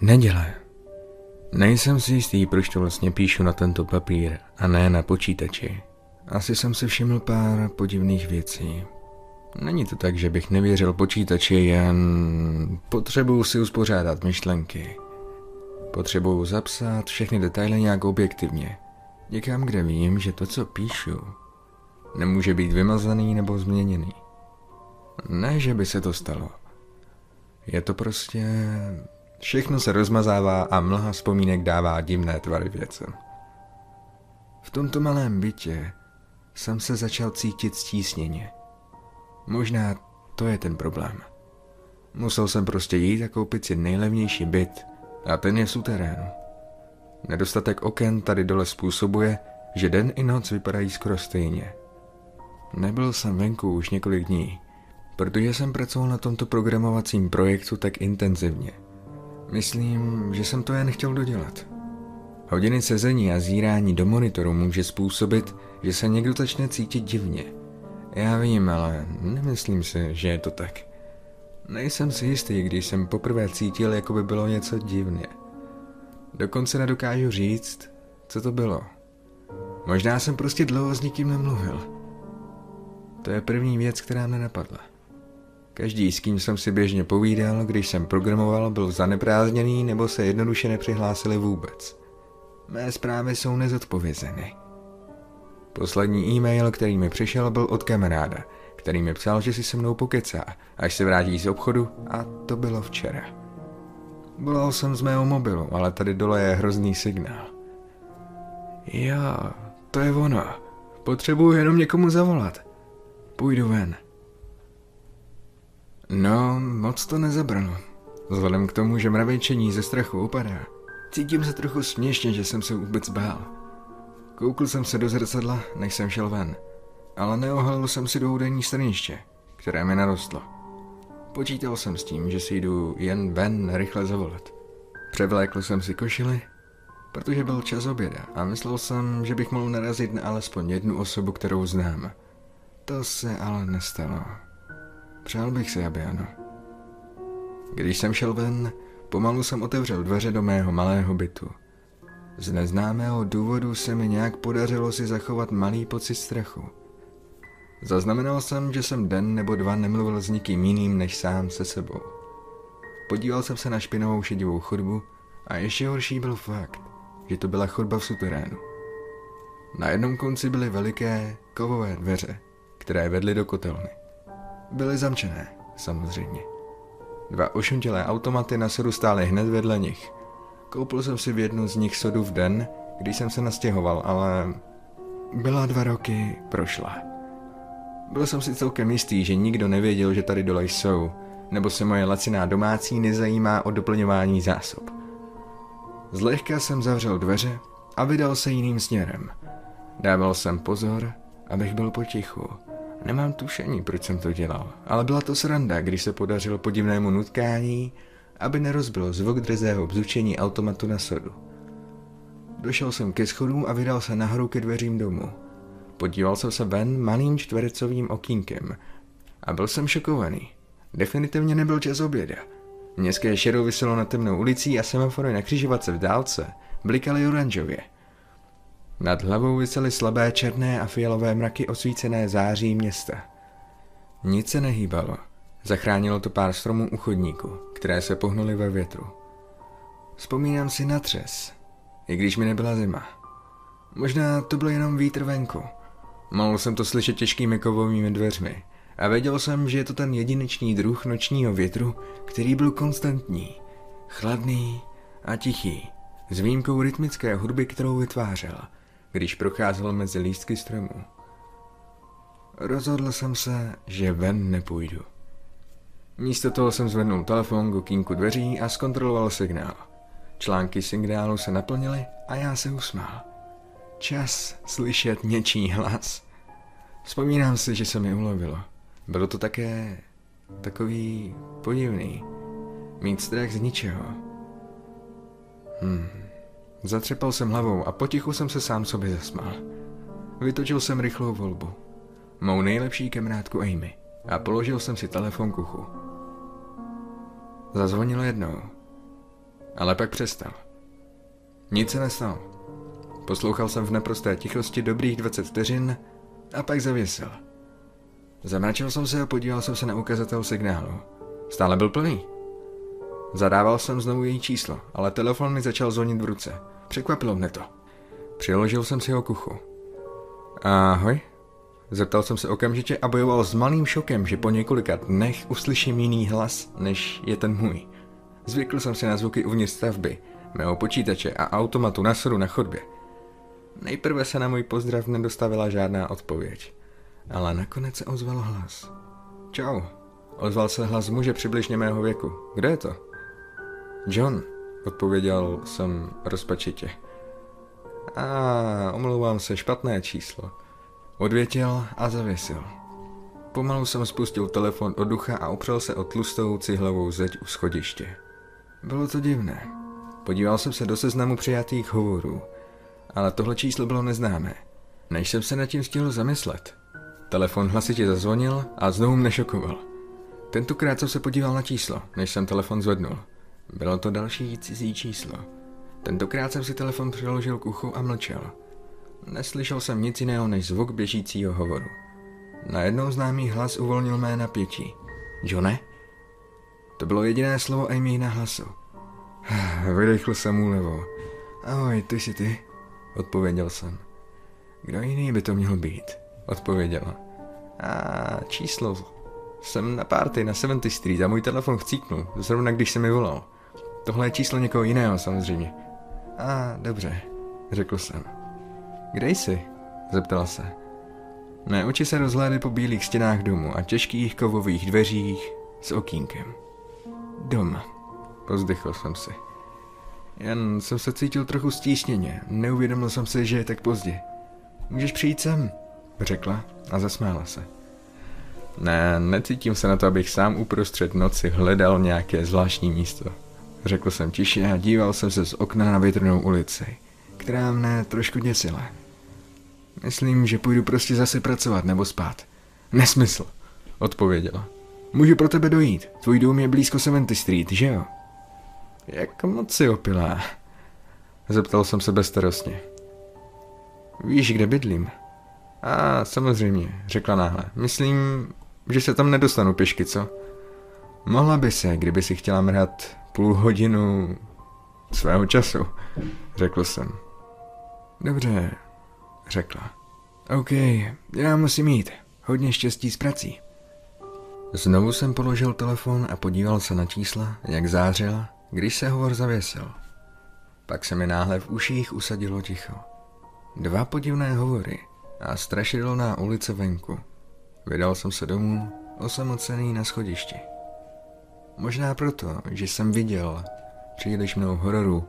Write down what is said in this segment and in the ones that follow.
Neděle. Nejsem si jistý, proč to vlastně píšu na tento papír a ne na počítači. Asi jsem si všiml pár podivných věcí. Není to tak, že bych nevěřil počítači, jen potřebuju si uspořádat myšlenky. Potřebuju zapsat všechny detaily nějak objektivně. Někam, kde vím, že to, co píšu, nemůže být vymazaný nebo změněný. Ne, že by se to stalo. Je to prostě... Všechno se rozmazává a mlha vzpomínek dává divné tvary věcem. V tomto malém bytě jsem se začal cítit stísněně. Možná to je ten problém. Musel jsem prostě jít a koupit si nejlevnější byt a ten je suterénu. Nedostatek oken tady dole způsobuje, že den i noc vypadají skoro stejně. Nebyl jsem venku už několik dní, protože jsem pracoval na tomto programovacím projektu tak intenzivně. Myslím, že jsem to jen chtěl dodělat. Hodiny sezení a zírání do monitoru může způsobit, že se někdo začne cítit divně. Já vím, ale nemyslím si, že je to tak. Nejsem si jistý, když jsem poprvé cítil, jako by bylo něco divně. Dokonce nedokážu říct, co to bylo. Možná jsem prostě dlouho s nikým nemluvil. To je první věc, která mě napadla. Každý, s kým jsem si běžně povídal, když jsem programoval, byl zaneprázdněný nebo se jednoduše nepřihlásili vůbec. Mé zprávy jsou nezodpovězeny. Poslední e-mail, který mi přišel, byl od kamaráda, který mi psal, že si se mnou pokecá, až se vrátí z obchodu a to bylo včera. Volal jsem z mého mobilu, ale tady dole je hrozný signál. Jo, to je ono. Potřebuju jenom někomu zavolat. Půjdu ven. No, moc to nezabralo. Vzhledem k tomu, že mravenčení ze strachu upadá, cítím se trochu směšně, že jsem se vůbec bál. Koukl jsem se do zrcadla, než jsem šel ven, ale neohalil jsem si do údajní straniště, které mi narostlo. Počítal jsem s tím, že si jdu jen ven rychle zavolat. Převlékl jsem si košily, protože byl čas oběda a myslel jsem, že bych mohl narazit na alespoň jednu osobu, kterou znám. To se ale nestalo. Přál bych si, aby ano. Když jsem šel ven, pomalu jsem otevřel dveře do mého malého bytu. Z neznámého důvodu se mi nějak podařilo si zachovat malý pocit strachu. Zaznamenal jsem, že jsem den nebo dva nemluvil s nikým jiným než sám se sebou. Podíval jsem se na špinavou šedivou chodbu a ještě horší byl fakt, že to byla chodba v suterénu. Na jednom konci byly veliké kovové dveře, které vedly do kotelny. Byly zamčené, samozřejmě. Dva ošuntělé automaty na sodu stály hned vedle nich. Koupil jsem si v jednu z nich sodu v den, když jsem se nastěhoval, ale byla dva roky prošla. Byl jsem si celkem jistý, že nikdo nevěděl, že tady dole jsou, nebo se moje laciná domácí nezajímá o doplňování zásob. Zlehka jsem zavřel dveře a vydal se jiným směrem. Dával jsem pozor, abych byl potichu. Nemám tušení, proč jsem to dělal, ale byla to sranda, když se podařilo podivnému nutkání, aby nerozbil zvuk drzého bzučení automatu na sodu. Došel jsem ke schodům a vydal se nahoru ke dveřím domu. Podíval jsem se ven malým čtvercovým okýnkem a byl jsem šokovaný. Definitivně nebyl čas oběda. Městské šedo vyselo na temnou ulicí a semafory na křižovatce v dálce blikaly oranžově. Nad hlavou visely slabé černé a fialové mraky osvícené září města. Nic se nehýbalo. Zachránilo to pár stromů u chodníku, které se pohnuly ve větru. Vzpomínám si na třes, i když mi nebyla zima. Možná to byl jenom vítr venku. Mohl jsem to slyšet těžkými kovovými dveřmi a věděl jsem, že je to ten jedinečný druh nočního větru, který byl konstantní, chladný a tichý, s výjimkou rytmické hudby, kterou vytvářel – když procházel mezi lístky stromů. Rozhodl jsem se, že ven nepůjdu. Místo toho jsem zvednul telefon k okýnku dveří a zkontroloval signál. Články signálu se naplnily a já se usmál. Čas slyšet něčí hlas. Vzpomínám si, že se mi ulovilo. Bylo to také takový podivný. Mít strach z ničeho. Hmm. Zatřepal jsem hlavou a potichu jsem se sám sobě zasmál. Vytočil jsem rychlou volbu. Mou nejlepší kamarádku Amy a položil jsem si telefon k uchu. Zazvonilo jednou. Ale pak přestal. Nic se nestalo. Poslouchal jsem v naprosté tichosti dobrých 20 vteřin a pak zavěsil. Zamračil jsem se a podíval jsem se na ukazatel signálu. Stále byl plný. Zadával jsem znovu její číslo, ale telefon mi začal zvonit v ruce. Překvapilo mne to. Přiložil jsem si ho k uchu. Ahoj? Zeptal jsem se okamžitě a bojoval s malým šokem, že po několika dnech uslyším jiný hlas, než je ten můj. Zvykl jsem si na zvuky uvnitř stavby, mého počítače a automatu na sodu na chodbě. Nejprve se na můj pozdrav nedostavila žádná odpověď, ale nakonec se ozval hlas. Čau, ozval se hlas muže přibližně mého věku. Kde je to? John, odpověděl jsem rozpačitě. A omlouvám se, špatné číslo. Odvětil a zavěsil. Pomalu jsem spustil telefon od ducha a opřel se o tlustou cihlovou zeď u schodiště. Bylo to divné. Podíval jsem se do seznamu přijatých hovorů, ale tohle číslo bylo neznámé. Než jsem se nad tím stihl zamyslet. Telefon hlasitě zazvonil a znovu mne šokoval. Tentokrát jsem se podíval na číslo, než jsem telefon zvednul. Bylo to další cizí číslo. Tentokrát jsem si telefon přiložil k uchu a mlčel. Neslyšel jsem nic jiného než zvuk běžícího hovoru. Najednou známý hlas uvolnil mé napětí. Johne? To bylo jediné slovo Amy na hlasu. Vydechl jsem úlevou. Ahoj, ty jsi ty? Odpověděl jsem. Kdo jiný by to měl být? Odpověděla. A číslo. Jsem na party na 70 Street a můj telefon chcípnul, zrovna když se mi volal. Tohle je číslo někoho jiného samozřejmě. A dobře, řekl jsem. Kde jsi? Zeptala se. Mé oči se rozhlédly po bílých stěnách domu a těžkých kovových dveřích s okýnkem. Dom. Pozdechl jsem si. Jen jsem se cítil trochu stísněně. Neuvědomil jsem si, že je tak pozdě. Můžeš přijít sem, řekla a zasmála se. Ne, necítím se na to, abych sám uprostřed noci hledal nějaké zvláštní místo. Řekl jsem tiše a díval jsem se z okna na větrnou ulici, která mne trošku děsila. Myslím, že půjdu prostě zase pracovat nebo spát. Nesmysl, odpověděla. Můžu pro tebe dojít. Tvůj dům je blízko 70 Street, že jo? Jak moc si opilá? Zeptal jsem se bezstarostně. Víš, kde bydlím? A samozřejmě, řekla náhle. Myslím, že se tam nedostanu pěšky, co? Mohla by se, kdyby si chtěla mrhat půl hodinu svého času, řekl jsem. Dobře, řekla. OK, já musím jít. Hodně štěstí s prací. Znovu jsem položil telefon a podíval se na čísla, jak zářila, když se hovor zavěsil. Pak se mi náhle v uších usadilo ticho. Dva podivné hovory a strašidelná ulice venku. Vydal jsem se domů, osamocený na schodišti. Možná proto, že jsem viděl příliš mnou hororu,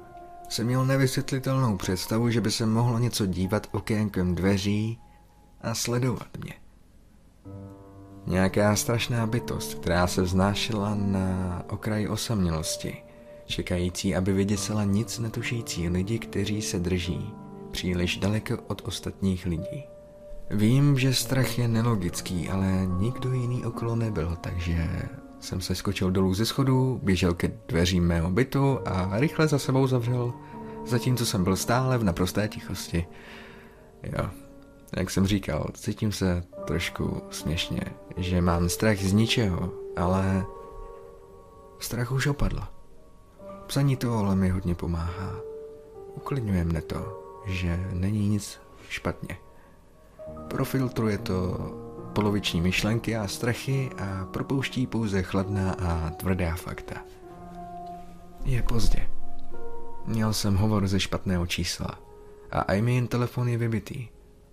jsem měl nevysvětlitelnou představu, že by se mohlo něco dívat okénkem dveří a sledovat mě. Nějaká strašná bytost, která se vznášela na okraji osamělosti, čekající, aby vyděsila nic netušící lidi, kteří se drží příliš daleko od ostatních lidí. Vím, že strach je nelogický, ale nikdo jiný okolo nebyl, takže jsem se skočil dolů ze schodu, běžel ke dveřím mého bytu a rychle za sebou zavřel, zatímco jsem byl stále v naprosté tichosti. Jo, jak jsem říkal, cítím se trošku směšně, že mám strach z ničeho, ale strach už opadl. Psaní ale mi hodně pomáhá. Uklidňuje mne to, že není nic špatně. Profiltruje to poloviční myšlenky a strachy a propouští pouze chladná a tvrdá fakta. Je pozdě. Měl jsem hovor ze špatného čísla a jen telefon je vybitý.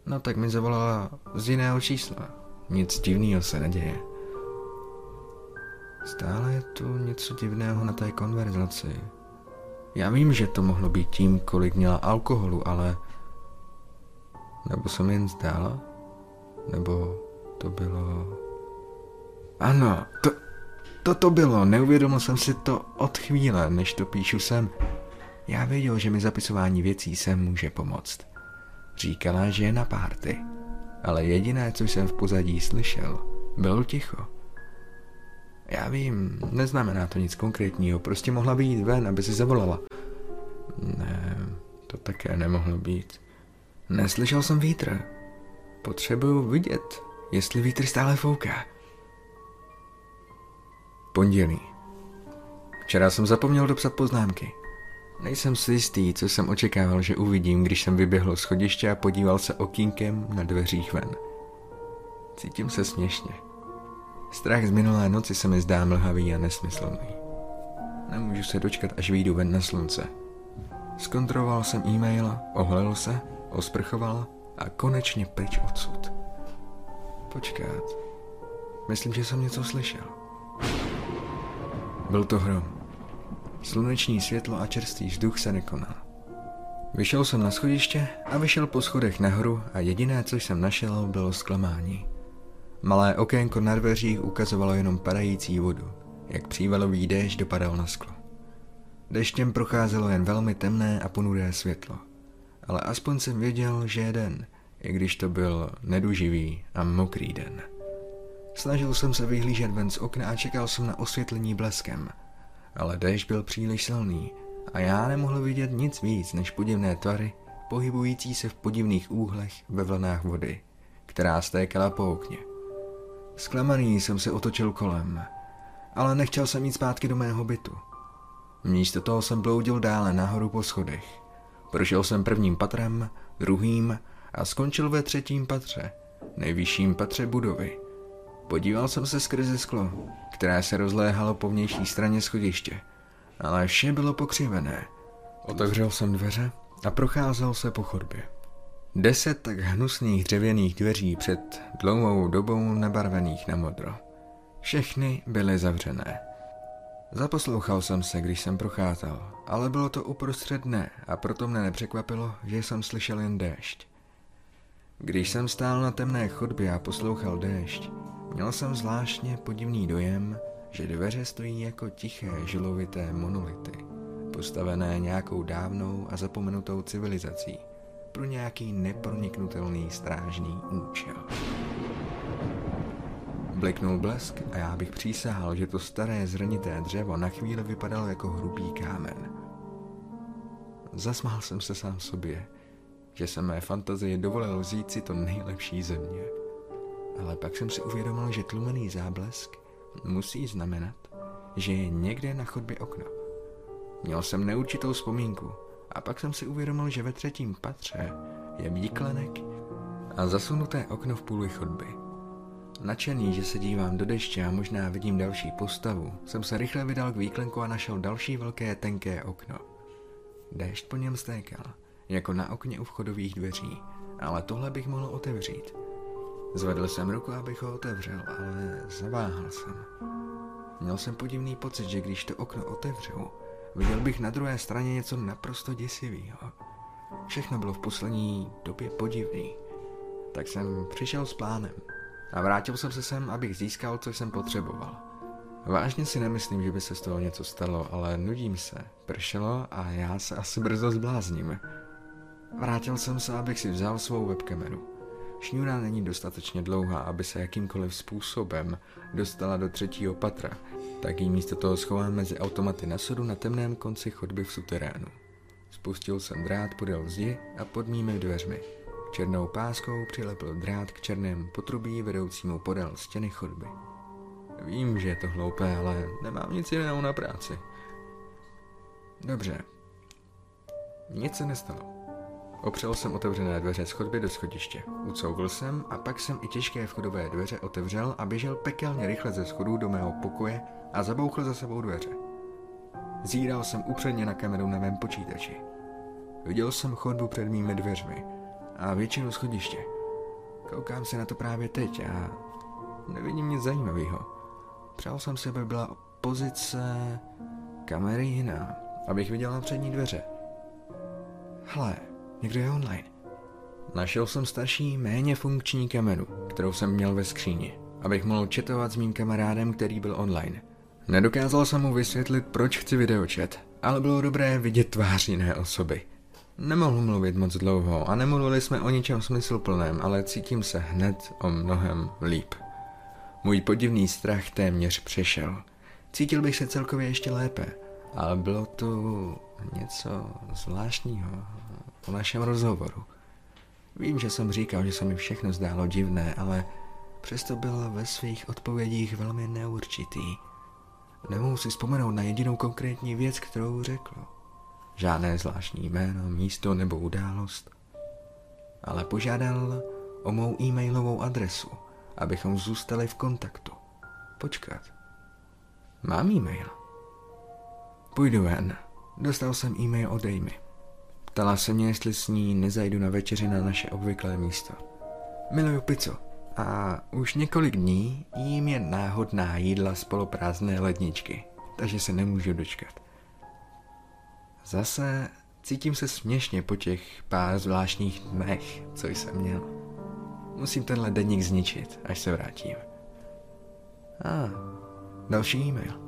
No tak mi zavolala z jiného čísla. Nic divného se neděje. Stále je tu něco divného na té konverzaci. Já vím, že to mohlo být tím, kolik měla alkoholu, ale... Nebo se mi jen zdála? Nebo to bylo... Ano, to, to to bylo. Neuvědomil jsem si to od chvíle, než to píšu sem. Já věděl, že mi zapisování věcí sem může pomoct. Říkala, že je na párty. Ale jediné, co jsem v pozadí slyšel, bylo ticho. Já vím, neznamená to nic konkrétního, prostě mohla být ven, aby si zavolala. Ne, to také nemohlo být. Neslyšel jsem vítr. Potřebuju vidět, jestli vítr stále fouká. Pondělí. Včera jsem zapomněl dopsat poznámky. Nejsem si jistý, co jsem očekával, že uvidím, když jsem vyběhl z schodiště a podíval se okýnkem na dveřích ven. Cítím se směšně. Strach z minulé noci se mi zdá mlhavý a nesmyslný. Nemůžu se dočkat, až vyjdu ven na slunce. Zkontroloval jsem e-mail, ohlel se, osprchoval a konečně pryč odsud. Počkat. Myslím, že jsem něco slyšel. Byl to hrom. Sluneční světlo a čerstvý vzduch se nekonal. Vyšel jsem na schodiště a vyšel po schodech nahoru a jediné, co jsem našel, bylo zklamání. Malé okénko na dveřích ukazovalo jenom padající vodu, jak přívalový déšť dopadal na sklo. Deštěm procházelo jen velmi temné a ponuré světlo, ale aspoň jsem věděl, že je den, i když to byl neduživý a mokrý den. Snažil jsem se vyhlížet ven z okna a čekal jsem na osvětlení bleskem, ale déšť byl příliš silný a já nemohl vidět nic víc než podivné tvary, pohybující se v podivných úhlech ve vlnách vody, která stékala po okně. Zklamaný jsem se otočil kolem, ale nechtěl jsem jít zpátky do mého bytu. Místo toho jsem bloudil dále nahoru po schodech. Prošel jsem prvním patrem, druhým a skončil ve třetím patře, nejvyšším patře budovy. Podíval jsem se skrze sklo, které se rozléhalo po vnější straně schodiště, ale vše bylo pokřivené. Otevřel jsem dveře a procházel se po chodbě. Deset tak hnusných dřevěných dveří před dlouhou dobou nabarvených na modro. Všechny byly zavřené. Zaposlouchal jsem se, když jsem procházel, ale bylo to uprostřed dne a proto mne nepřekvapilo, že jsem slyšel jen déšť. Když jsem stál na temné chodbě a poslouchal déšť, měl jsem zvláštně podivný dojem, že dveře stojí jako tiché žilovité monolity, postavené nějakou dávnou a zapomenutou civilizací pro nějaký neproniknutelný strážný účel. Bliknul blesk a já bych přísahal, že to staré zrnité dřevo na chvíli vypadalo jako hrubý kámen. Zasmál jsem se sám sobě, že se mé fantazie dovolil vzít si to nejlepší země. Ale pak jsem si uvědomil, že tlumený záblesk musí znamenat, že je někde na chodbě okno. Měl jsem neurčitou vzpomínku a pak jsem si uvědomil, že ve třetím patře je výklenek a zasunuté okno v půli chodby. Načený, že se dívám do deště a možná vidím další postavu, jsem se rychle vydal k výklenku a našel další velké tenké okno. Déšť po něm stékal, jako na okně u vchodových dveří, ale tohle bych mohl otevřít. Zvedl jsem ruku, abych ho otevřel, ale zaváhal jsem. Měl jsem podivný pocit, že když to okno otevřu, viděl bych na druhé straně něco naprosto děsivého. Všechno bylo v poslední době podivný. Tak jsem přišel s plánem. A vrátil jsem se sem, abych získal, co jsem potřeboval. Vážně si nemyslím, že by se z toho něco stalo, ale nudím se. Pršelo a já se asi brzo zblázním. Vrátil jsem se, abych si vzal svou webkameru. Šňůra není dostatečně dlouhá, aby se jakýmkoliv způsobem dostala do třetího patra, tak ji místo toho schovám mezi automaty na sodu na temném konci chodby v suterénu. Spustil jsem drát podél zdi a pod mými dveřmi. Černou páskou přilepil drát k černému potrubí vedoucímu podél stěny chodby. Vím, že je to hloupé, ale nemám nic jiného na práci. Dobře. Nic se nestalo. Opřel jsem otevřené dveře chodby do schodiště. Ucouvl jsem a pak jsem i těžké vchodové dveře otevřel a běžel pekelně rychle ze schodů do mého pokoje a zabouchl za sebou dveře. Zíral jsem upředně na kameru na mém počítači. Viděl jsem chodbu před mými dveřmi a většinu schodiště. Koukám se na to právě teď a nevidím nic zajímavého. Přál jsem si, aby byla pozice kamery jiná, abych viděl na přední dveře. Hle, někdo je online. Našel jsem starší, méně funkční kameru, kterou jsem měl ve skříni, abych mohl četovat s mým kamarádem, který byl online. Nedokázal jsem mu vysvětlit, proč chci videočet, ale bylo dobré vidět tvář jiné osoby. Nemohl mluvit moc dlouho a nemluvili jsme o ničem smysluplném, ale cítím se hned o mnohem líp. Můj podivný strach téměř přešel. Cítil bych se celkově ještě lépe, ale bylo to něco zvláštního po našem rozhovoru. Vím, že jsem říkal, že se mi všechno zdálo divné, ale přesto byla ve svých odpovědích velmi neurčitý. Nemohu si vzpomenout na jedinou konkrétní věc, kterou řekl. Žádné zvláštní jméno, místo nebo událost. Ale požádal o mou e-mailovou adresu, abychom zůstali v kontaktu. Počkat. Mám e-mail. Půjdu ven. Dostal jsem e-mail od Amy. Ptala se mě, jestli s ní nezajdu na večeři na naše obvyklé místo. Miluju pizzu. A už několik dní jím je náhodná jídla z poloprázdné ledničky, takže se nemůžu dočkat. Zase cítím se směšně po těch pár zvláštních dnech, co jsem měl. Musím tenhle denník zničit, až se vrátím. A, ah, další e-mail.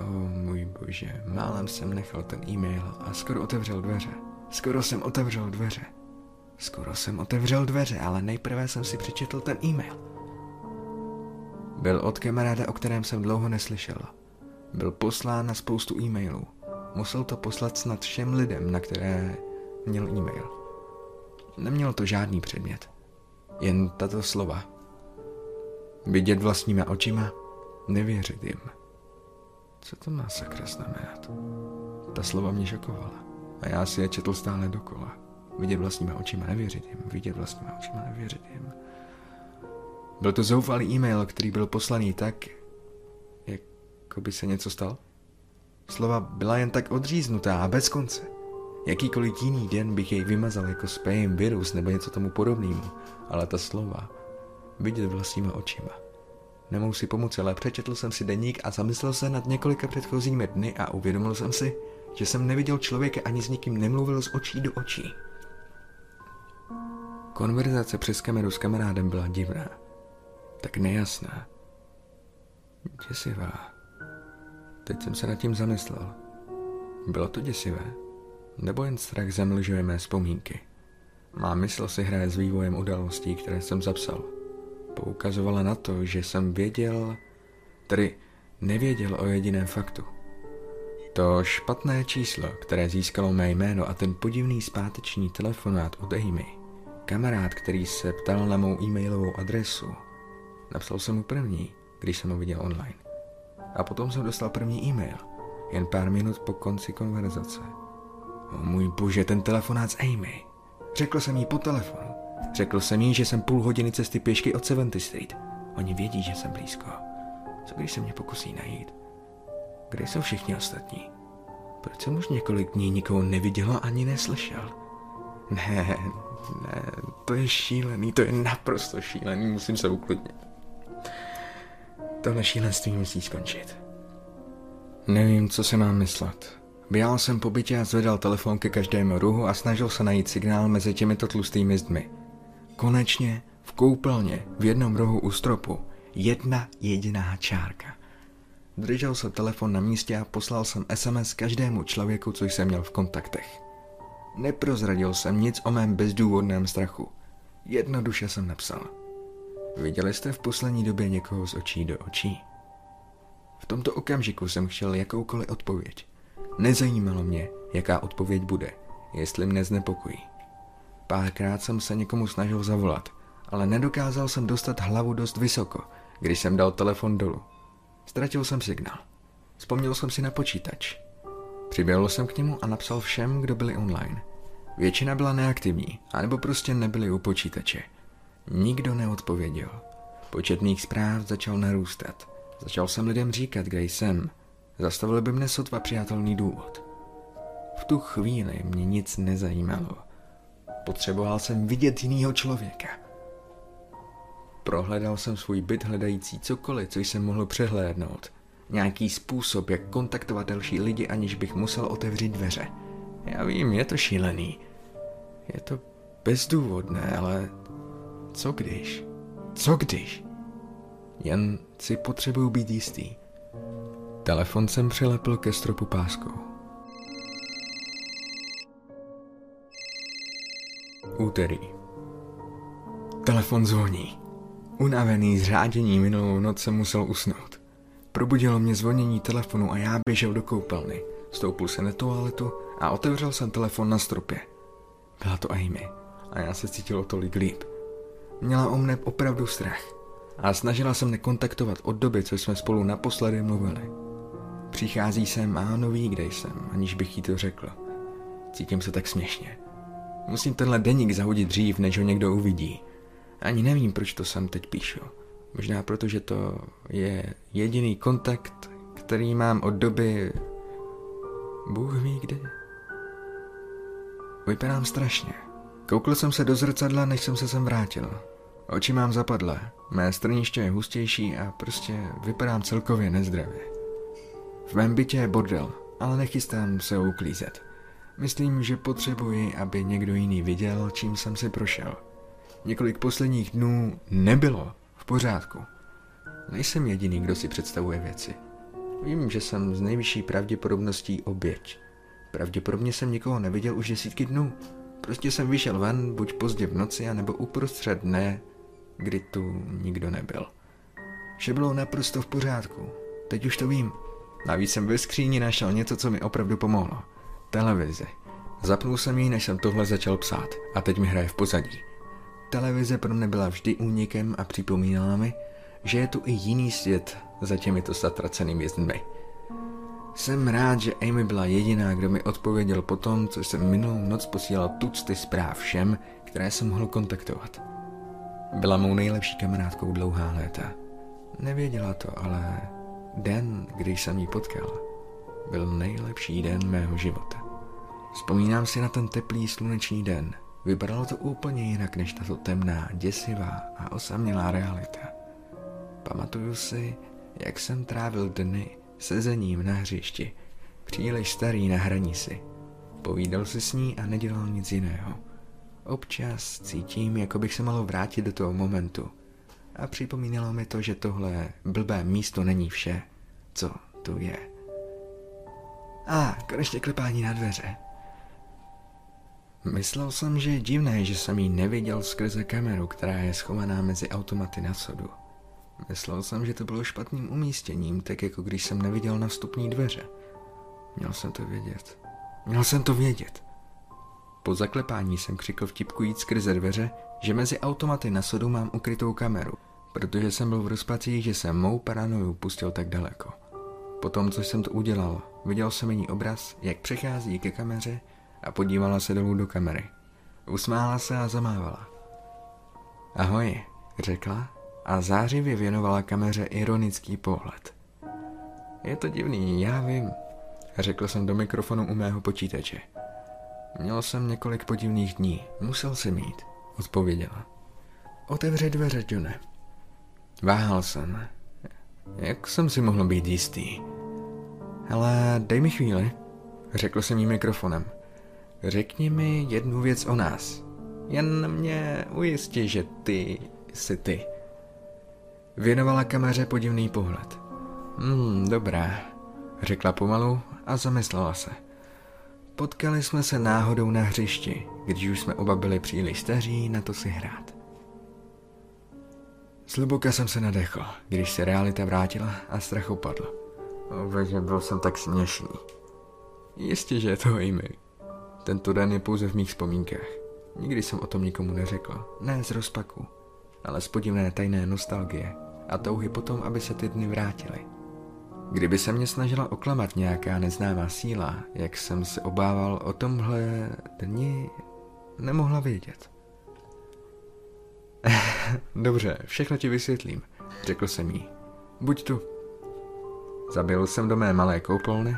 O můj bože, málem jsem nechal ten e-mail a skoro otevřel dveře. Skoro jsem otevřel dveře. Skoro jsem otevřel dveře, ale nejprve jsem si přečetl ten e-mail. Byl od kamaráda, o kterém jsem dlouho neslyšel. Byl poslán na spoustu e-mailů. Musel to poslat snad všem lidem, na které měl e-mail. Neměl to žádný předmět. Jen tato slova. Vidět vlastníma očima, nevěřit jim. Co to má sakra znamenat? Ta slova mě šokovala. A já si je četl stále dokola. Vidět vlastníma očima, nevěřit jim. Vidět vlastníma očima, nevěřit jim. Byl to zoufalý e-mail, který byl poslaný tak, jako by se něco stalo. Slova byla jen tak odříznutá a bez konce. Jakýkoliv jiný den bych jej vymazal jako spam, virus nebo něco tomu podobnému, ale ta slova vidět vlastníma očima. Nemohu si pomoci, ale přečetl jsem si deník a zamyslel se nad několika předchozími dny a uvědomil jsem si, že jsem neviděl člověka ani s nikým nemluvil z očí do očí. Konverzace přes kameru s kamarádem byla divná, tak nejasná, děsivá. Teď jsem se nad tím zamyslel. Bylo to děsivé? Nebo jen strach zamlžuje mé vzpomínky? Má mysl si hraje s vývojem událostí, které jsem zapsal poukazovala na to, že jsem věděl, tedy nevěděl o jediném faktu. To špatné číslo, které získalo mé jméno a ten podivný zpáteční telefonát od Amy, kamarád, který se ptal na mou e-mailovou adresu, napsal jsem mu první, když jsem ho viděl online. A potom jsem dostal první e-mail, jen pár minut po konci konverzace. O můj bože, ten telefonát s Amy. Řekl jsem jí po telefonu. Řekl jsem jí, že jsem půl hodiny cesty pěšky od 70 Street. Oni vědí, že jsem blízko. Co když se mě pokusí najít? Kde jsou všichni ostatní? Proč jsem už několik dní nikoho neviděl ani neslyšel? Ne, ne, to je šílený, to je naprosto šílený, musím se uklidnit. Tohle šílenství musí skončit. Nevím, co si mám myslet. Běhal jsem po bytě a zvedal telefon ke každému ruhu a snažil se najít signál mezi těmito tlustými zdmi. Konečně v koupelně v jednom rohu u stropu jedna jediná čárka. Držel se telefon na místě a poslal jsem SMS každému člověku, co jsem měl v kontaktech. Neprozradil jsem nic o mém bezdůvodném strachu. Jednoduše jsem napsal. Viděli jste v poslední době někoho z očí do očí? V tomto okamžiku jsem chtěl jakoukoliv odpověď. Nezajímalo mě, jaká odpověď bude, jestli mne znepokojí. Párkrát jsem se někomu snažil zavolat, ale nedokázal jsem dostat hlavu dost vysoko, když jsem dal telefon dolů. Ztratil jsem signál. Vzpomněl jsem si na počítač. Přiběhl jsem k němu a napsal všem, kdo byli online. Většina byla neaktivní, anebo prostě nebyli u počítače. Nikdo neodpověděl. Počet mých zpráv začal narůstat. Začal jsem lidem říkat, kde jsem. Zastavil by mne sotva přijatelný důvod. V tu chvíli mě nic nezajímalo. Potřeboval jsem vidět jinýho člověka. Prohledal jsem svůj byt hledající cokoliv, co jsem mohl přehlédnout. Nějaký způsob, jak kontaktovat další lidi, aniž bych musel otevřít dveře. Já vím, je to šílený. Je to bezdůvodné, ale co když? Co když? Jen si potřebuju být jistý. Telefon jsem přilepil ke stropu páskou. Úterý. Telefon zvoní. Unavený z řádění minulou noc jsem musel usnout. Probudilo mě zvonění telefonu a já běžel do koupelny. Stoupil se na toaletu a otevřel jsem telefon na stropě. Byla to Amy a já se cítil o tolik líp. Měla o mne opravdu strach a snažila jsem nekontaktovat od doby, co jsme spolu naposledy mluvili. Přichází sem a ono ví, kde jsem, aniž bych jí to řekl. Cítím se tak směšně. Musím tenhle deník zahodit dřív, než ho někdo uvidí. Ani nevím, proč to sem teď píšu. Možná proto, že to je jediný kontakt, který mám od doby... Bůh ví kdy. Vypadám strašně. Koukl jsem se do zrcadla, než jsem se sem vrátil. Oči mám zapadlé, mé strniště je hustější a prostě vypadám celkově nezdravě. V mém bytě je bordel, ale nechystám se uklízet. Myslím, že potřebuji, aby někdo jiný viděl, čím jsem si prošel. Několik posledních dnů nebylo v pořádku. Nejsem jediný, kdo si představuje věci. Vím, že jsem z nejvyšší pravděpodobností oběť. Pravděpodobně jsem nikoho neviděl už desítky dnů. Prostě jsem vyšel ven, buď pozdě v noci, anebo uprostřed dne, kdy tu nikdo nebyl. Vše bylo naprosto v pořádku. Teď už to vím. Navíc jsem ve skříni našel něco, co mi opravdu pomohlo. Televizi. Zapnul jsem ji, než jsem tohle začal psát a teď mi hraje v pozadí. Televize pro mě byla vždy únikem a připomínala mi, že je tu i jiný svět za těmito zatracenými zdmi. Jsem rád, že Amy byla jediná, kdo mi odpověděl po tom, co jsem minulou noc posílal tucty zpráv všem, které jsem mohl kontaktovat. Byla mou nejlepší kamarádkou dlouhá léta. Nevěděla to, ale den, když jsem ji potkal, byl nejlepší den mého života. Vzpomínám si na ten teplý sluneční den. Vypadalo to úplně jinak než tato temná, děsivá a osamělá realita. Pamatuju si, jak jsem trávil dny sezením na hřišti, příliš starý na hranici. Povídal se s ní a nedělal nic jiného. Občas cítím, jako bych se malo vrátit do toho momentu. A připomínalo mi to, že tohle blbé místo není vše, co tu je. A konečně klepání na dveře. Myslel jsem, že je divné, že jsem ji neviděl skrze kameru, která je schovaná mezi automaty na sodu. Myslel jsem, že to bylo špatným umístěním, tak jako když jsem neviděl na vstupní dveře. Měl jsem to vědět. Měl jsem to vědět. Po zaklepání jsem křikl vtipkujíc skrze dveře, že mezi automaty na sodu mám ukrytou kameru, protože jsem byl v rozpacích, že jsem mou paranoju pustil tak daleko. Potom, co jsem to udělal, viděl jsem její obraz, jak přechází ke kameře a podívala se dolů do kamery. Usmála se a zamávala. Ahoj, řekla a zářivě věnovala kameře ironický pohled. Je to divný, já vím, řekl jsem do mikrofonu u mého počítače. Měl jsem několik podivných dní, musel si mít, odpověděla. Otevře dveře, Johne. Váhal jsem. Jak jsem si mohl být jistý? Ale dej mi chvíli, řekl jsem jí mikrofonem. Řekni mi jednu věc o nás. Jen mě ujisti, že ty jsi ty. Věnovala kameře podivný pohled. Hmm, dobrá, řekla pomalu a zamyslela se. Potkali jsme se náhodou na hřišti, když už jsme oba byli příliš staří na to si hrát. Zluboka jsem se nadechl, když se realita vrátila a strach opadl. Oveže byl jsem tak směšný. Jistě, že je to Amy. Tento den je pouze v mých vzpomínkách. Nikdy jsem o tom nikomu neřekl. Ne z rozpaku, ale z podivné tajné nostalgie a touhy potom, aby se ty dny vrátily. Kdyby se mě snažila oklamat nějaká neznámá síla, jak jsem se obával o tomhle dni, nemohla vědět. Dobře, všechno ti vysvětlím, řekl jsem jí. Buď tu. Zabil jsem do mé malé koupelny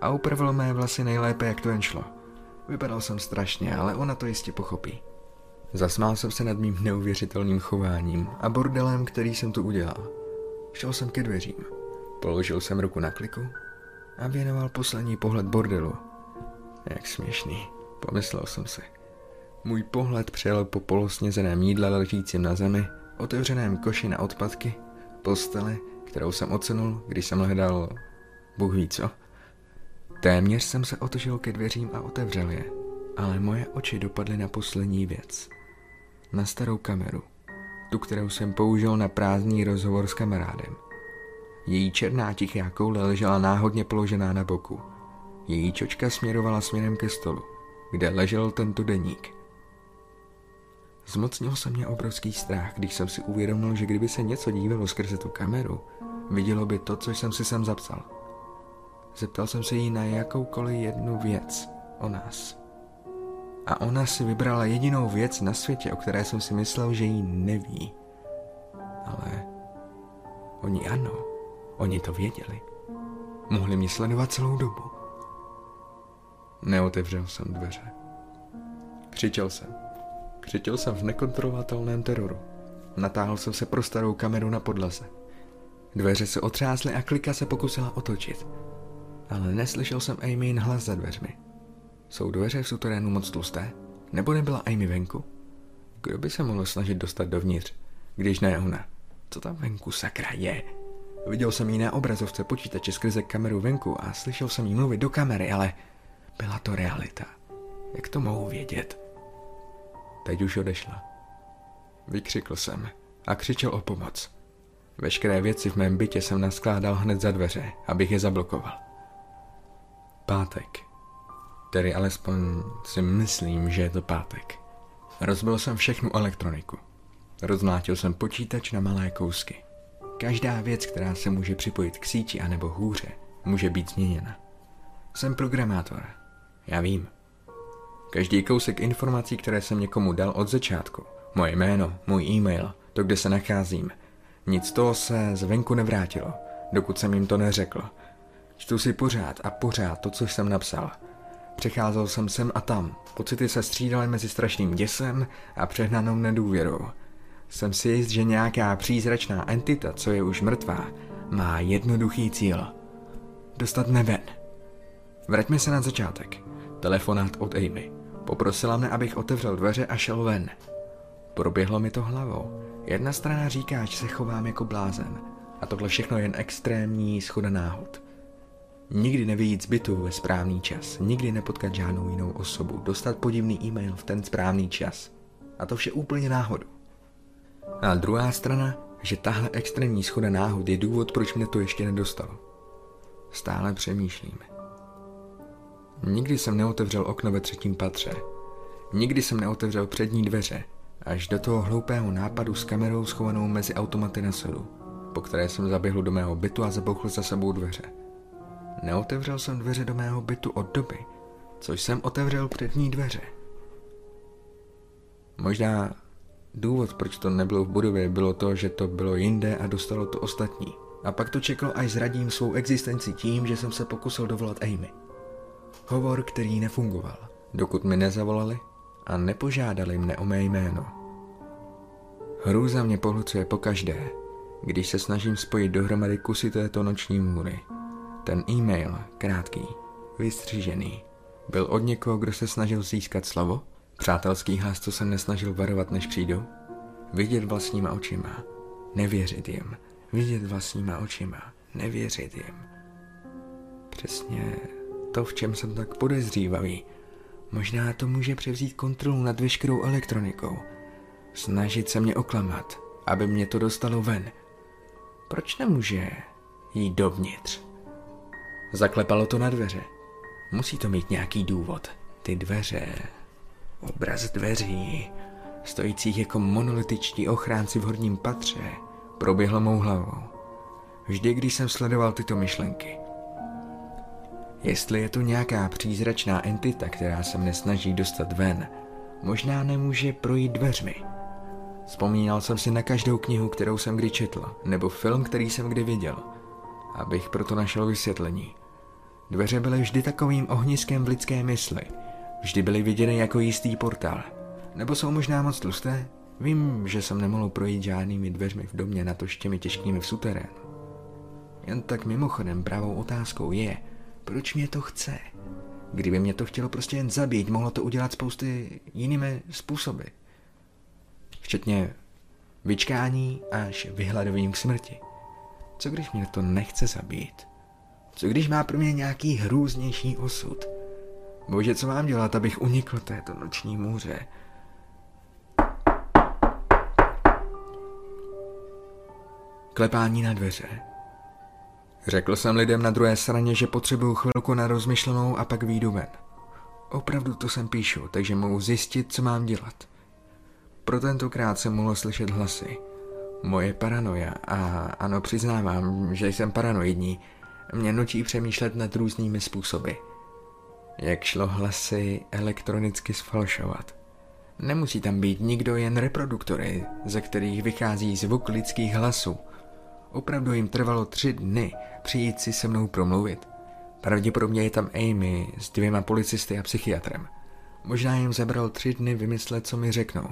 a upravil mé vlasy nejlépe, jak to jen šlo. Vypadal jsem strašně, ale ona to jistě pochopí. Zasmál jsem se nad mým neuvěřitelným chováním a bordelem, který jsem tu udělal. Šel jsem ke dveřím. Položil jsem ruku na kliku a věnoval poslední pohled bordelu. Jak směšný, pomyslel jsem si. Můj pohled přejel po polosnězeném jídle ležícím na zemi, otevřeném koši na odpadky, posteli, kterou jsem ocenul, když jsem hledal Bůh ví co. Téměř jsem se otočil ke dveřím a otevřel je, ale moje oči dopadly na poslední věc. Na starou kameru, tu, kterou jsem použil na prázdný rozhovor s kamarádem. Její černá tichá koule ležela náhodně položená na boku. Její čočka směrovala směrem ke stolu, kde ležel tento deník. Zmocnil se mě obrovský strach, když jsem si uvědomil, že kdyby se něco dívalo skrze tu kameru, vidělo by to, co jsem si sem zapsal. Zeptal jsem se jí na jakoukoliv jednu věc o nás. A ona si vybrala jedinou věc na světě, o které jsem si myslel, že jí neví. Ale oni ano, oni to věděli. Mohli mě sledovat celou dobu. Neotevřel jsem dveře. Křičel jsem. Křičel jsem v nekontrolovatelném teroru. Natáhl jsem se pro starou kameru na podlaze. Dveře se otřásly a klika se pokusila otočit. Ale neslyšel jsem Amy jen hlas za dveřmi. Jsou dveře v suterénu moc tlusté? Nebo nebyla Amy venku? Kdo by se mohl snažit dostat dovnitř, když ne ona? Co tam venku sakra je? Viděl jsem ji na obrazovce počítače skrze kameru venku a slyšel jsem jí mluvit do kamery, ale byla to realita. Jak to mohu vědět? Teď už odešla. Vykřikl jsem a křičel o pomoc. Veškeré věci v mém bytě jsem naskládal hned za dveře, abych je zablokoval. Pátek. Tedy alespoň si myslím, že je to pátek. Rozbil jsem všechnu elektroniku. Rozmlátil jsem počítač na malé kousky. Každá věc, která se může připojit k síti anebo hůře, může být změněna. Jsem programátor. Já vím. Každý kousek informací, které jsem někomu dal od začátku, moje jméno, můj e-mail, to, kde se nacházím, nic toho se zvenku nevrátilo, dokud jsem jim to neřekl. Čtu si pořád a pořád to, co jsem napsal. Přecházel jsem sem a tam, pocity se střídaly mezi strašným děsem a přehnanou nedůvěrou. Jsem si jist, že nějaká přízračná entita, co je už mrtvá, má jednoduchý cíl. Dostat mě ven. Vraťme se na začátek. Telefonát od Amy. Poprosila mne, abych otevřel dveře a šel ven. Proběhlo mi to hlavou. Jedna strana říká, že se chovám jako blázen. A tohle všechno je jen extrémní schoda náhod. Nikdy nevyjít z bytu ve správný čas, nikdy nepotkat žádnou jinou osobu, dostat podivný e-mail v ten správný čas. A to vše úplně náhodu. A druhá strana, že tahle extrémní schoda náhod je důvod, proč mě to ještě nedostalo. Stále přemýšlím. Nikdy jsem neotevřel okno ve třetím patře. Nikdy jsem neotevřel přední dveře, až do toho hloupého nápadu s kamerou schovanou mezi automaty na sedu, po které jsem zaběhl do mého bytu a zabouchl za sebou dveře. Neotevřel jsem dveře do mého bytu od doby, což jsem otevřel přední dveře. Možná důvod, proč to nebylo v budově, bylo to, že to bylo jinde a dostalo to ostatní. A pak to čekalo, až zradím svou existenci tím, že jsem se pokusil dovolat Amy. Hovor, který nefungoval, dokud mi nezavolali a nepožádali mne o mé jméno. Hrůza mě pohlucuje pokaždé, když se snažím spojit dohromady kusy této noční můry. Ten e-mail, krátký, vystřížený, byl od někoho, kdo se snažil získat slovo? Přátelský hlas, co se nesnažil varovat, než přijdu? Vidět vlastníma očima, nevěřit jim. Vidět vlastníma očima, nevěřit jim. Přesně to, v čem jsem tak podezřívavý. Možná to může převzít kontrolu nad veškerou elektronikou. Snažit se mě oklamat, aby mě to dostalo ven. Proč nemůže jít dovnitř? Zaklepalo to na dveře. Musí to mít nějaký důvod. Ty dveře. Obraz dveří, stojících jako monolitičtí ochránci v horním patře, proběhlo mou hlavou. Vždy, když jsem sledoval tyto myšlenky. Jestli je tu nějaká přízračná entita, která se mne snaží dostat ven, možná nemůže projít dveřmi. Vzpomínal jsem si na každou knihu, kterou jsem kdy četl, nebo film, který jsem kdy viděl, abych proto našel vysvětlení. Dveře byly vždy takovým ohniskem v lidské mysli. Vždy byly viděny jako jistý portál. Nebo jsou možná moc tlusté? Vím, že jsem nemohl projít žádnými dveřmi v domě na to těmi těžkými v suterénu. Jen tak mimochodem pravou otázkou je, proč mě to chce? Kdyby mě to chtělo prostě jen zabít, mohlo to udělat spousty jinými způsoby. Včetně vyčkání až vyhladovým k smrti. Co když mě to nechce zabít? Co když má pro mě nějaký hrůznější osud? Bože, co mám dělat, abych unikl této noční můře? Klepání na dveře. Řekl jsem lidem na druhé straně, že potřebuju chvilku na rozmyšlenou a pak výjdu ven. Opravdu to sem píšu, takže mohu zjistit, co mám dělat. Pro tentokrát jsem mohl slyšet hlasy. Moje paranoja, a ano, přiznávám, že jsem paranoidní, mě nutí přemýšlet nad různými způsoby. Jak šlo hlasy elektronicky sfalšovat. Nemusí tam být nikdo, jen reproduktory, ze kterých vychází zvuk lidských hlasů. Opravdu jim trvalo tři dny přijít si se mnou promluvit. Pravděpodobně je tam Amy s dvěma policisty a psychiatrem. Možná jim zabral tři dny vymyslet, co mi řeknou.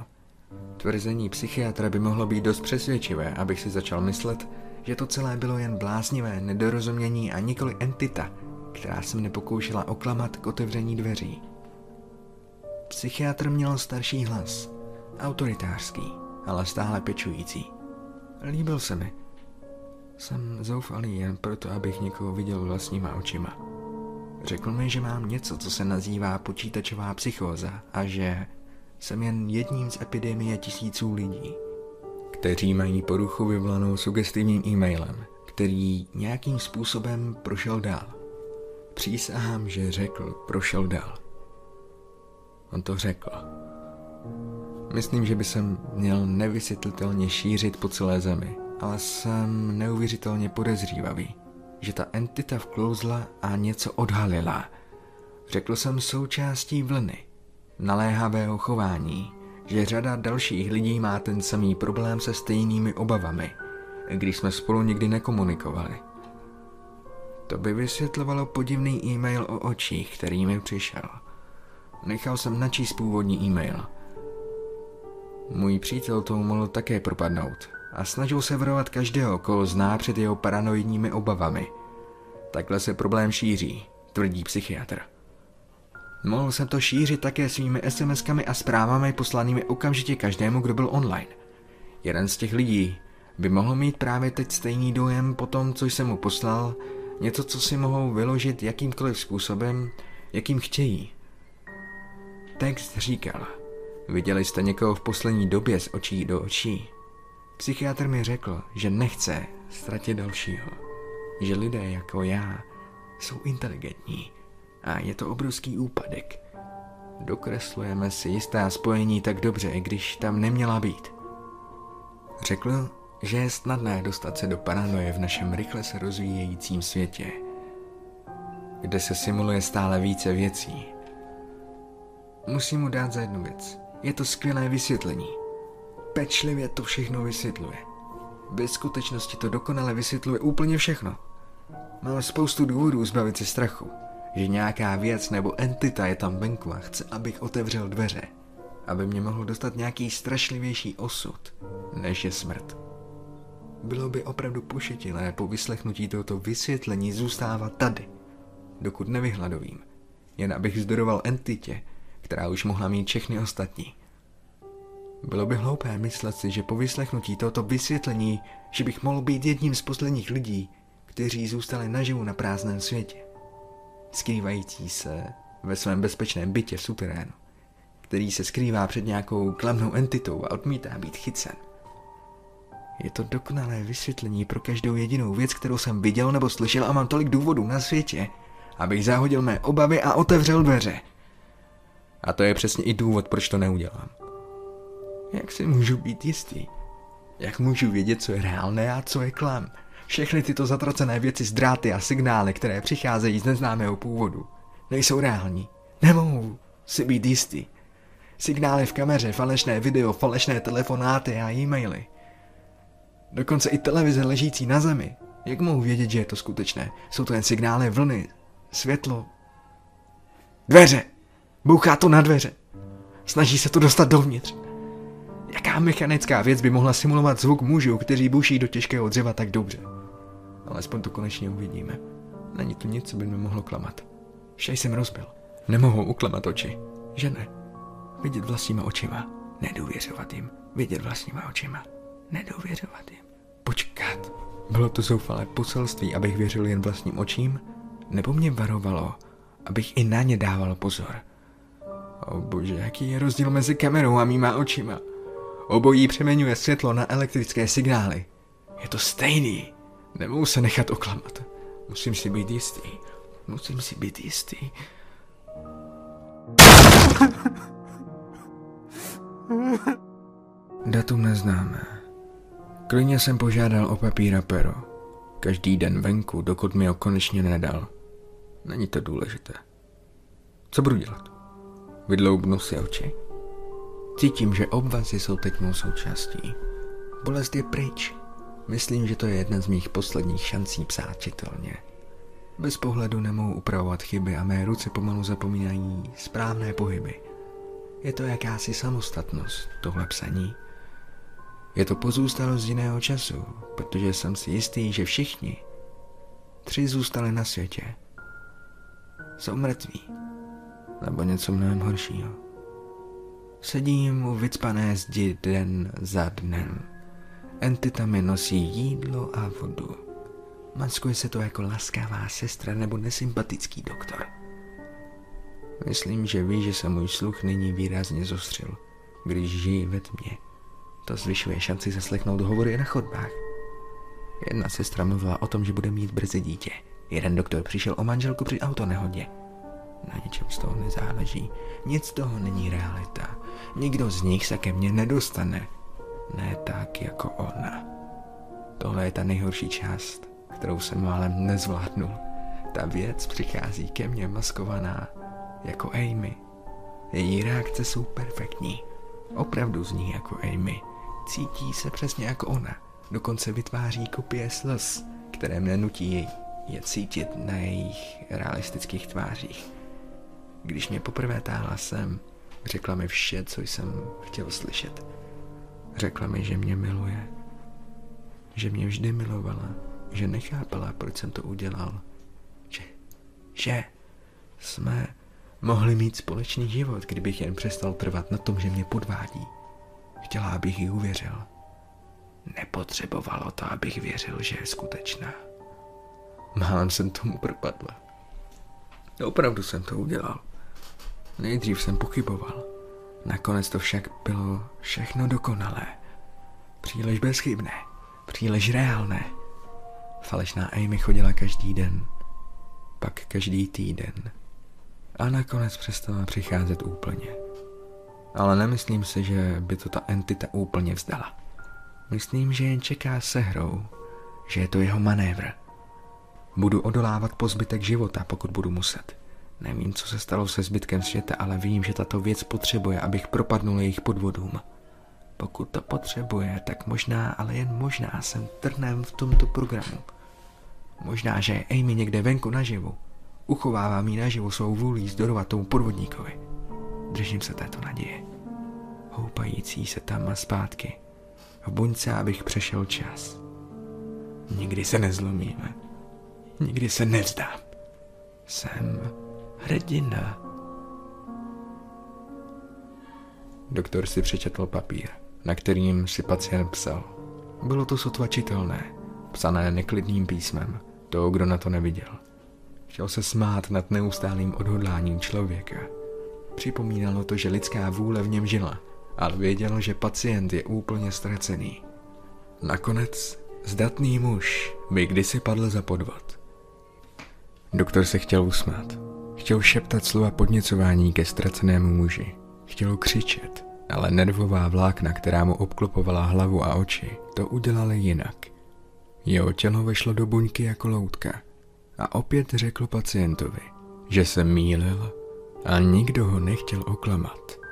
Tvrzení psychiatra by mohlo být dost přesvědčivé, abych si začal myslet, že to celé bylo jen bláznivé nedorozumění a nikoli entita, která se mne pokoušela oklamat k otevření dveří. Psychiatr měl starší hlas, autoritářský, ale stále pečující. Líbil se mi. Jsem zoufalý jen proto, abych někoho viděl vlastníma očima. Řekl mi, že mám něco, co se nazývá počítačová psychóza a že jsem jen jedním z epidemie tisíců lidí, kteří mají poruchu vyvolanou sugestivním e-mailem, který nějakým způsobem prošel dál. Přísahám, že řekl, prošel dál. On to řekl. Myslím, že by se měl nevysvětlitelně šířit po celé zemi, ale jsem neuvěřitelně podezřívavý, že ta entita vklouzla a něco odhalila. Řekl jsem součástí vlny, naléhavého chování, že řada dalších lidí má ten samý problém se stejnými obavami, když jsme spolu nikdy nekomunikovali. To by vysvětlovalo podivný e-mail o očích, který mi přišel. Nechal jsem načíst původní e-mail. Můj přítel tomu mohl také propadnout a snažil se varovat každého, koho zná před jeho paranoidními obavami. Takhle se problém šíří, tvrdí psychiatr. Mohl jsem to šířit také svými SMS-kami a zprávami poslanými okamžitě každému, kdo byl online. Jeden z těch lidí by mohl mít právě teď stejný dojem po tom, co jsem mu poslal, něco, co si mohou vyložit jakýmkoliv způsobem, jakým chtějí. Text říkal, viděli jste někoho v poslední době z očí do očí. Psychiatr mi řekl, že nechce ztratit dalšího, že lidé jako já jsou inteligentní a je to obrovský úpadek. Dokreslujeme si jistá spojení tak dobře, i když tam neměla být. Řekl, že je snadné dostat se do paranoje v našem rychle se rozvíjejícím světě, kde se simuluje stále více věcí. Musím mu dát za jednu věc. Je to skvělé vysvětlení. Pečlivě to všechno vysvětluje. Ve skutečnosti to dokonale vysvětluje úplně všechno. Mám spoustu důvodů zbavit se strachu že nějaká věc nebo entita je tam venku a chce, abych otevřel dveře, aby mě mohl dostat nějaký strašlivější osud, než je smrt. Bylo by opravdu pošetilé po vyslechnutí tohoto vysvětlení zůstávat tady, dokud nevyhladovím, jen abych zdoroval entitě, která už mohla mít všechny ostatní. Bylo by hloupé myslet si, že po vyslechnutí tohoto vysvětlení, že bych mohl být jedním z posledních lidí, kteří zůstali naživu na prázdném světě skrývající se ve svém bezpečném bytě v suterénu, který se skrývá před nějakou klamnou entitou a odmítá být chycen. Je to dokonalé vysvětlení pro každou jedinou věc, kterou jsem viděl nebo slyšel a mám tolik důvodů na světě, abych zahodil mé obavy a otevřel dveře. A to je přesně i důvod, proč to neudělám. Jak si můžu být jistý? Jak můžu vědět, co je reálné a co je klam? Všechny tyto zatracené věci z dráty a signály, které přicházejí z neznámého původu, nejsou reální. Nemohou si být jistý. Signály v kameře, falešné video, falešné telefonáty a e-maily. Dokonce i televize ležící na zemi. Jak mohu vědět, že je to skutečné? Jsou to jen signály vlny, světlo. Dveře! Bouchá to na dveře. Snaží se to dostat dovnitř. Jaká mechanická věc by mohla simulovat zvuk mužů, kteří buší do těžkého dřeva tak dobře? Alespoň to konečně uvidíme. Není tu nic, co by mi mohlo klamat. Vše jsem rozbil. Nemohu uklamat oči. Že ne? Vidět vlastníma očima. Nedůvěřovat jim. Vidět vlastníma očima. Nedůvěřovat jim. Počkat. Bylo to zoufalé poselství, abych věřil jen vlastním očím? Nebo mě varovalo, abych i na ně dával pozor? O bože, jaký je rozdíl mezi kamerou a mýma očima? Obojí přeměňuje světlo na elektrické signály. Je to stejný. Nemohu se nechat oklamat. Musím si být jistý. Musím si být jistý. Datum neznáme. Klidně jsem požádal o papír a pero. Každý den venku, dokud mi ho konečně nedal. Není to důležité. Co budu dělat? Vydloubnu si oči. Cítím, že obvazy jsou teď mou součástí. Bolest je pryč. Myslím, že to je jedna z mých posledních šancí psát čitelně. Bez pohledu nemohu upravovat chyby a mé ruce pomalu zapomínají správné pohyby. Je to jakási samostatnost, tohle psaní. Je to pozůstalost jiného času, protože jsem si jistý, že všichni tři zůstali na světě. Jsou mrtví. Nebo něco mnohem horšího. Sedím u vycpané zdi den za dnem. Entita mi nosí jídlo a vodu. Maskuje se to jako laskavá sestra nebo nesympatický doktor. Myslím, že ví, že se můj sluch nyní výrazně zostřil, když žijí ve tmě. To zvyšuje šanci zaslechnout hovory na chodbách. Jedna sestra mluvila o tom, že bude mít brzy dítě. Jeden doktor přišel o manželku při autonehodě. Na ničem z toho nezáleží. Nic z toho není realita. Nikdo z nich se ke mně nedostane. Ne tak jako ona. Tohle je ta nejhorší část, kterou jsem málem nezvládnul. Ta věc přichází ke mně maskovaná jako Amy. Její reakce jsou perfektní. Opravdu zní jako Amy. Cítí se přesně jako ona. Dokonce vytváří kopie slz, které mne nutí je cítit na jejich realistických tvářích. Když mě poprvé táhla sem, řekla mi vše, co jsem chtěl slyšet. Řekla mi, že mě miluje. Že mě vždy milovala. Že nechápala, proč jsem to udělal. Že, že jsme mohli mít společný život, kdybych jen přestal trvat na tom, že mě podvádí. Chtěla, abych jí uvěřil. Nepotřebovalo to, abych věřil, že je skutečná. Málem jsem tomu propadla. Opravdu jsem to udělal. Nejdřív jsem pochyboval. Nakonec to však bylo všechno dokonalé. Příliš bezchybné. Příliš reálné. Falešná Amy chodila každý den. Pak každý týden. A nakonec přestala přicházet úplně. Ale nemyslím si, že by to ta entita úplně vzdala. Myslím, že jen čeká se hrou, že je to jeho manévr. Budu odolávat po zbytek života, pokud budu muset. Nevím, co se stalo se zbytkem světa, ale vím, že tato věc potřebuje, abych propadnul jejich podvodům. Pokud to potřebuje, tak možná, ale jen možná jsem trnem v tomto programu. Možná, že je Amy někde venku naživu. Uchovává mi naživu svou vůlí tomu podvodníkovi. Držím se této naděje. Houpající se tam a zpátky. V buňce, abych přešel čas. Nikdy se nezlomíme. Nikdy se nevzdám. Jsem hrdina. Doktor si přečetl papír, na kterým si pacient psal. Bylo to sotva čitelné, psané neklidným písmem, toho, kdo na to neviděl. Chtěl se smát nad neustálým odhodláním člověka. Připomínalo to, že lidská vůle v něm žila, ale věděl, že pacient je úplně ztracený. Nakonec zdatný muž by kdysi padl za podvod. Doktor se chtěl usmát. Chtěl šeptat slova podněcování ke ztracenému muži. Chtěl křičet, ale nervová vlákna, která mu obklopovala hlavu a oči, to udělali jinak. Jeho tělo vešlo do buňky jako loutka a opět řekl pacientovi, že se mýlil a nikdo ho nechtěl oklamat.